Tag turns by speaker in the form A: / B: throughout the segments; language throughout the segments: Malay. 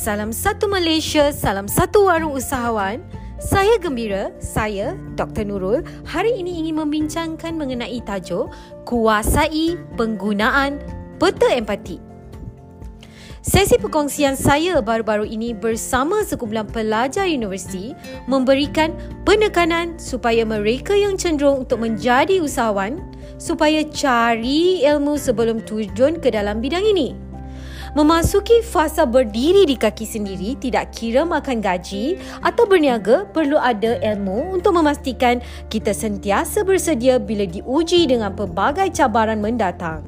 A: Salam satu Malaysia, salam satu warung usahawan. Saya gembira, saya Dr. Nurul hari ini ingin membincangkan mengenai tajuk Kuasai Penggunaan Peta Empati. Sesi perkongsian saya baru-baru ini bersama sekumpulan pelajar universiti memberikan penekanan supaya mereka yang cenderung untuk menjadi usahawan supaya cari ilmu sebelum turun ke dalam bidang ini. Memasuki fasa berdiri di kaki sendiri tidak kira makan gaji atau berniaga perlu ada ilmu untuk memastikan kita sentiasa bersedia bila diuji dengan pelbagai cabaran mendatang.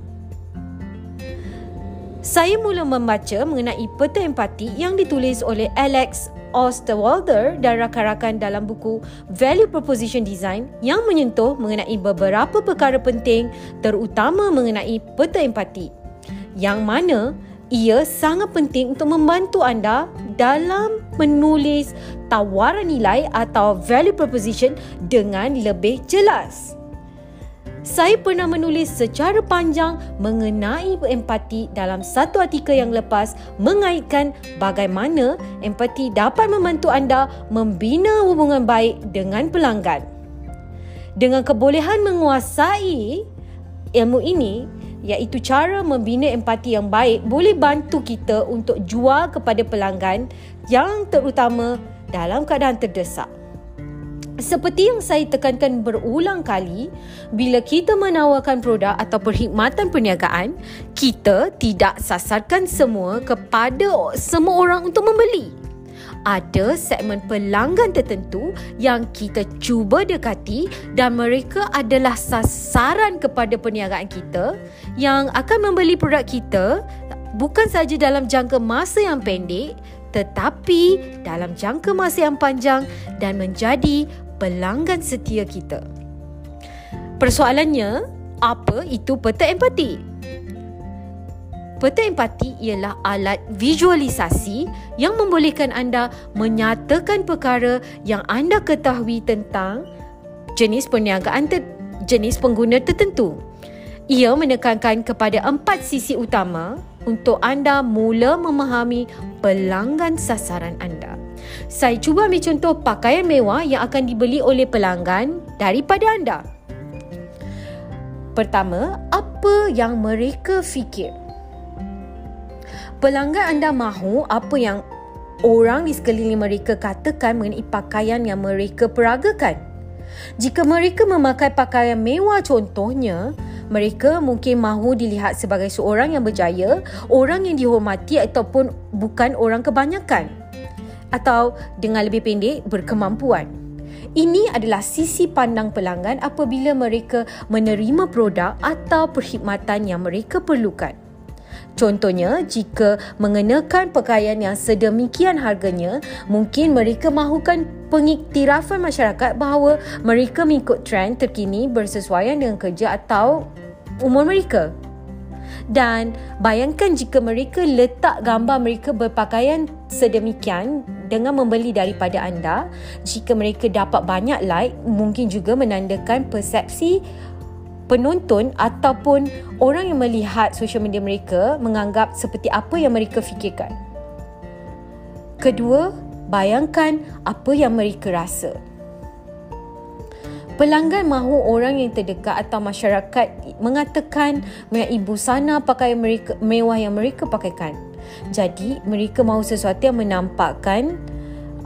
A: Saya mula membaca mengenai peta empati yang ditulis oleh Alex Osterwalder dan rakan-rakan dalam buku Value Proposition Design yang menyentuh mengenai beberapa perkara penting terutama mengenai peta empati yang mana ia sangat penting untuk membantu anda dalam menulis tawaran nilai atau value proposition dengan lebih jelas. Saya pernah menulis secara panjang mengenai empati dalam satu artikel yang lepas mengaitkan bagaimana empati dapat membantu anda membina hubungan baik dengan pelanggan. Dengan kebolehan menguasai ilmu ini, iaitu cara membina empati yang baik boleh bantu kita untuk jual kepada pelanggan yang terutama dalam keadaan terdesak. Seperti yang saya tekankan berulang kali, bila kita menawarkan produk atau perkhidmatan perniagaan, kita tidak sasarkan semua kepada semua orang untuk membeli ada segmen pelanggan tertentu yang kita cuba dekati dan mereka adalah sasaran kepada perniagaan kita yang akan membeli produk kita bukan saja dalam jangka masa yang pendek tetapi dalam jangka masa yang panjang dan menjadi pelanggan setia kita. Persoalannya, apa itu peta empati? Peta empati ialah alat visualisasi yang membolehkan anda menyatakan perkara yang anda ketahui tentang jenis perniagaan ter- jenis pengguna tertentu. Ia menekankan kepada empat sisi utama untuk anda mula memahami pelanggan sasaran anda. Saya cuba ambil contoh pakaian mewah yang akan dibeli oleh pelanggan daripada anda. Pertama, apa yang mereka fikir? Pelanggan anda mahu apa yang orang di sekeliling mereka katakan mengenai pakaian yang mereka peragakan. Jika mereka memakai pakaian mewah contohnya, mereka mungkin mahu dilihat sebagai seorang yang berjaya, orang yang dihormati ataupun bukan orang kebanyakan. Atau dengan lebih pendek, berkemampuan. Ini adalah sisi pandang pelanggan apabila mereka menerima produk atau perkhidmatan yang mereka perlukan. Contohnya, jika mengenakan pakaian yang sedemikian harganya, mungkin mereka mahukan pengiktirafan masyarakat bahawa mereka mengikut trend terkini bersesuaian dengan kerja atau umur mereka. Dan bayangkan jika mereka letak gambar mereka berpakaian sedemikian dengan membeli daripada anda, jika mereka dapat banyak like, mungkin juga menandakan persepsi penonton ataupun orang yang melihat social media mereka menganggap seperti apa yang mereka fikirkan. Kedua, bayangkan apa yang mereka rasa. Pelanggan mahu orang yang terdekat atau masyarakat mengatakan mengenai busana pakaian mereka mewah yang mereka pakaikan. Jadi, mereka mahu sesuatu yang menampakkan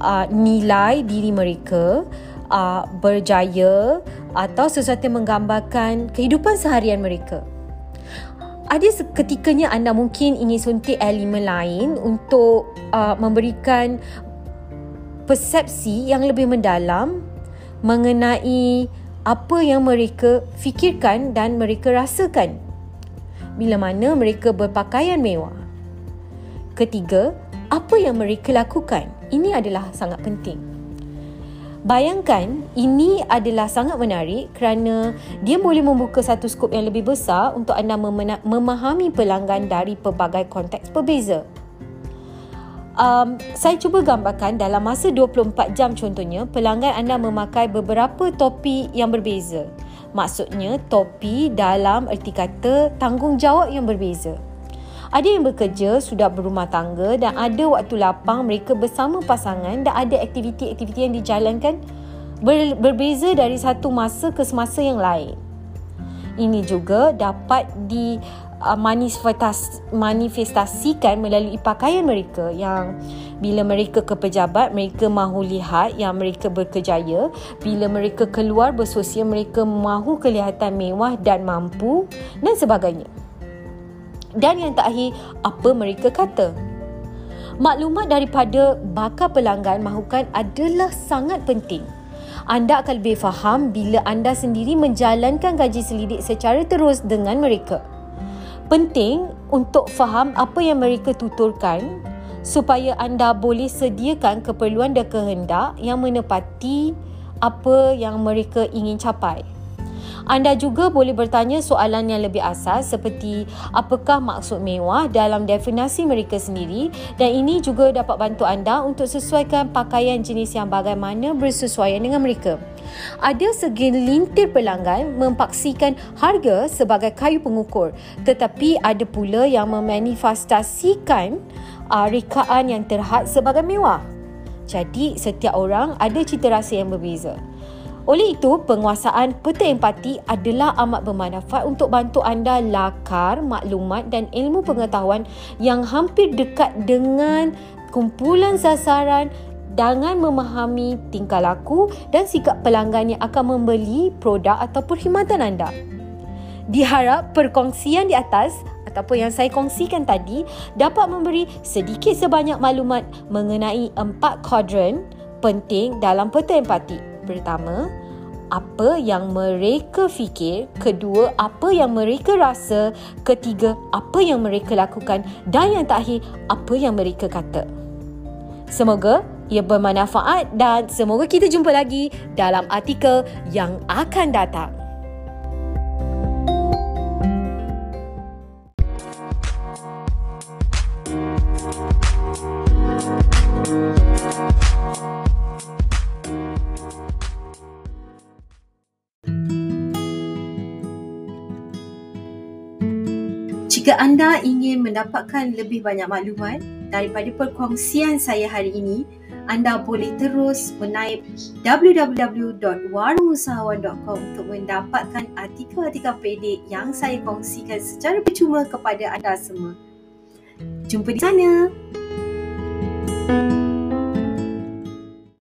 A: uh, nilai diri mereka uh, berjaya atau sesuatu yang menggambarkan kehidupan seharian mereka. Ada seketikanya anda mungkin ingin suntik elemen lain untuk uh, memberikan persepsi yang lebih mendalam mengenai apa yang mereka fikirkan dan mereka rasakan bila mana mereka berpakaian mewah. Ketiga, apa yang mereka lakukan? Ini adalah sangat penting. Bayangkan ini adalah sangat menarik kerana dia boleh membuka satu skop yang lebih besar untuk anda memahami pelanggan dari pelbagai konteks berbeza. Um, saya cuba gambarkan dalam masa 24 jam contohnya pelanggan anda memakai beberapa topi yang berbeza. Maksudnya topi dalam erti kata tanggungjawab yang berbeza. Ada yang bekerja, sudah berumah tangga dan ada waktu lapang mereka bersama pasangan dan ada aktiviti-aktiviti yang dijalankan ber- berbeza dari satu masa ke semasa yang lain. Ini juga dapat di uh, manifestasikan melalui pakaian mereka yang bila mereka ke pejabat mereka mahu lihat yang mereka berkejaya bila mereka keluar bersosial mereka mahu kelihatan mewah dan mampu dan sebagainya dan yang terakhir apa mereka kata maklumat daripada bakal pelanggan mahukan adalah sangat penting anda akan lebih faham bila anda sendiri menjalankan gaji selidik secara terus dengan mereka. Penting untuk faham apa yang mereka tuturkan supaya anda boleh sediakan keperluan dan kehendak yang menepati apa yang mereka ingin capai. Anda juga boleh bertanya soalan yang lebih asas seperti apakah maksud mewah dalam definisi mereka sendiri dan ini juga dapat bantu anda untuk sesuaikan pakaian jenis yang bagaimana bersesuaian dengan mereka. Ada segelintir pelanggan mempaksikan harga sebagai kayu pengukur tetapi ada pula yang memanifestasikan uh, rekaan yang terhad sebagai mewah. Jadi setiap orang ada cita rasa yang berbeza. Oleh itu, penguasaan peta empati adalah amat bermanfaat untuk bantu anda lakar maklumat dan ilmu pengetahuan yang hampir dekat dengan kumpulan sasaran dengan memahami tingkah laku dan sikap pelanggan yang akan membeli produk atau perkhidmatan anda. Diharap perkongsian di atas ataupun yang saya kongsikan tadi dapat memberi sedikit sebanyak maklumat mengenai empat kuadran penting dalam peta empati. Pertama, apa yang mereka fikir, kedua, apa yang mereka rasa, ketiga, apa yang mereka lakukan dan yang terakhir, apa yang mereka kata. Semoga ia bermanfaat dan semoga kita jumpa lagi dalam artikel yang akan datang.
B: Jika anda ingin mendapatkan lebih banyak maklumat daripada perkongsian saya hari ini, anda boleh terus menaip www.warungusahawan.com untuk mendapatkan artikel-artikel pendek yang saya kongsikan secara percuma kepada anda semua. Jumpa di sana.